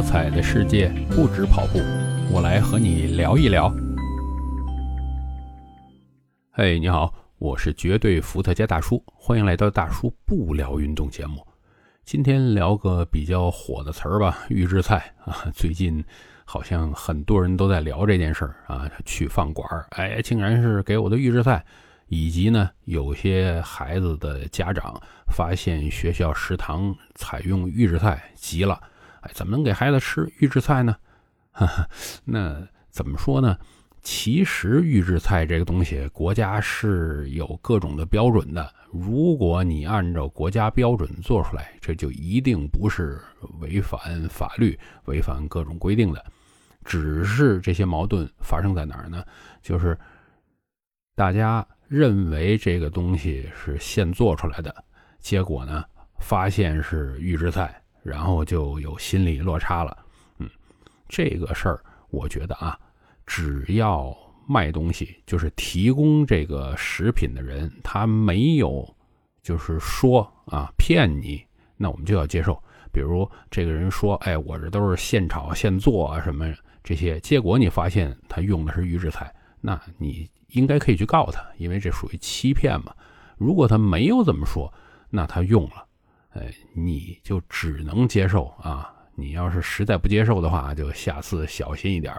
多彩的世界不止跑步，我来和你聊一聊。嘿，你好，我是绝对伏特加大叔，欢迎来到大叔不聊运动节目。今天聊个比较火的词儿吧，预制菜啊。最近好像很多人都在聊这件事儿啊，去饭馆，哎，竟然是给我的预制菜。以及呢，有些孩子的家长发现学校食堂采用预制菜，急了，哎，怎么能给孩子吃预制菜呢？哈哈，那怎么说呢？其实预制菜这个东西，国家是有各种的标准的。如果你按照国家标准做出来，这就一定不是违反法律、违反各种规定的。只是这些矛盾发生在哪儿呢？就是大家。认为这个东西是现做出来的，结果呢，发现是预制菜，然后就有心理落差了。嗯，这个事儿，我觉得啊，只要卖东西，就是提供这个食品的人，他没有就是说啊骗你，那我们就要接受。比如这个人说，哎，我这都是现炒现做啊，什么这些，结果你发现他用的是预制菜，那你。应该可以去告他，因为这属于欺骗嘛。如果他没有这么说，那他用了，哎，你就只能接受啊。你要是实在不接受的话，就下次小心一点。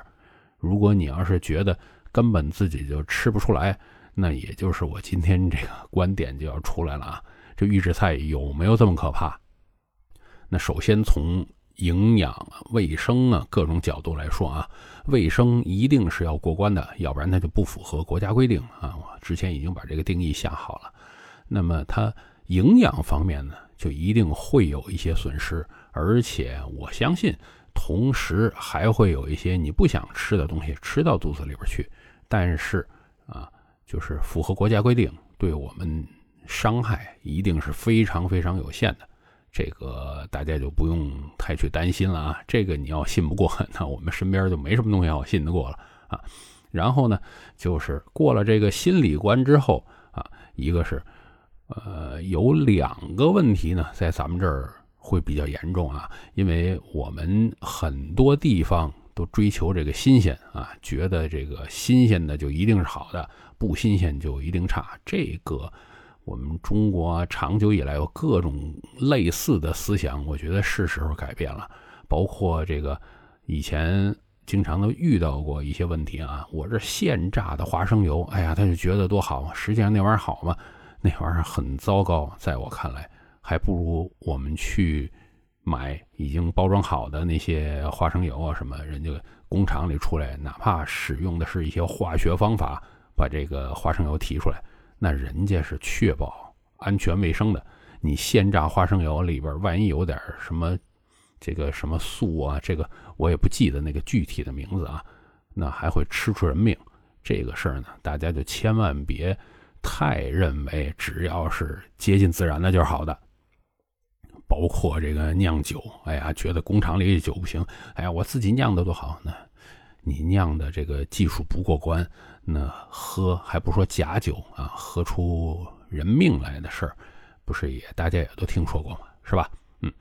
如果你要是觉得根本自己就吃不出来，那也就是我今天这个观点就要出来了啊。这预制菜有没有这么可怕？那首先从。营养、卫生啊，各种角度来说啊，卫生一定是要过关的，要不然它就不符合国家规定啊。我之前已经把这个定义下好了。那么它营养方面呢，就一定会有一些损失，而且我相信，同时还会有一些你不想吃的东西吃到肚子里边去。但是啊，就是符合国家规定，对我们伤害一定是非常非常有限的。这个大家就不用太去担心了啊，这个你要信不过，那我们身边就没什么东西好信得过了啊。然后呢，就是过了这个心理关之后啊，一个是，呃，有两个问题呢，在咱们这儿会比较严重啊，因为我们很多地方都追求这个新鲜啊，觉得这个新鲜的就一定是好的，不新鲜就一定差，这个。我们中国长久以来有各种类似的思想，我觉得是时候改变了。包括这个以前经常都遇到过一些问题啊，我这现榨的花生油，哎呀，他就觉得多好啊，实际上那玩意儿好吗？那玩意儿很糟糕，在我看来，还不如我们去买已经包装好的那些花生油啊，什么人家工厂里出来，哪怕使用的是一些化学方法，把这个花生油提出来。那人家是确保安全卫生的，你现榨花生油里边万一有点什么，这个什么素啊，这个我也不记得那个具体的名字啊，那还会吃出人命。这个事儿呢，大家就千万别太认为只要是接近自然的就是好的。包括这个酿酒，哎呀，觉得工厂里的酒不行，哎呀，我自己酿的多好呢。你酿的这个技术不过关，那喝还不说假酒啊，喝出人命来的事儿，不是也大家也都听说过吗？是吧？嗯。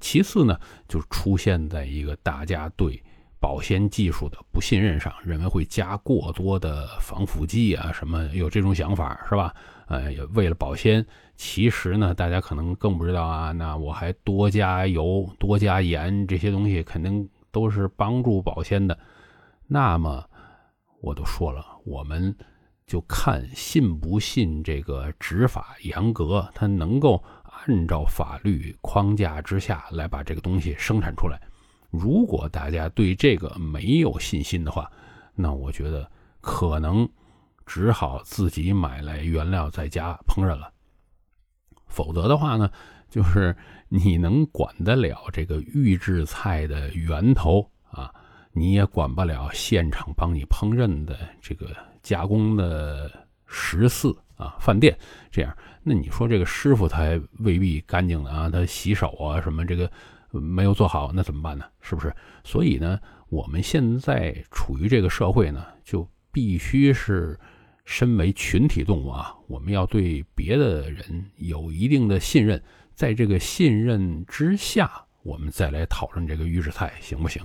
其次呢，就出现在一个大家对保鲜技术的不信任上，认为会加过多的防腐剂啊，什么有这种想法是吧？呃，也为了保鲜，其实呢，大家可能更不知道啊，那我还多加油、多加盐这些东西，肯定都是帮助保鲜的。那么，我都说了，我们就看信不信这个执法严格，它能够按照法律框架之下来把这个东西生产出来。如果大家对这个没有信心的话，那我觉得可能只好自己买来原料在家烹饪了。否则的话呢，就是你能管得了这个预制菜的源头啊？你也管不了现场帮你烹饪的这个加工的食肆啊，饭店这样，那你说这个师傅他未必干净的啊，他洗手啊什么这个没有做好，那怎么办呢？是不是？所以呢，我们现在处于这个社会呢，就必须是身为群体动物啊，我们要对别的人有一定的信任，在这个信任之下，我们再来讨论这个预制菜行不行？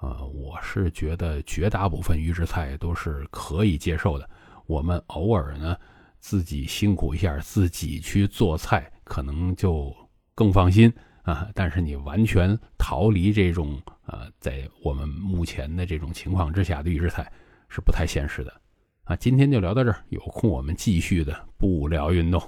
呃，我是觉得绝大部分预制菜都是可以接受的。我们偶尔呢自己辛苦一下，自己去做菜，可能就更放心啊。但是你完全逃离这种呃，在我们目前的这种情况之下的预制菜是不太现实的啊。今天就聊到这儿，有空我们继续的不聊运动。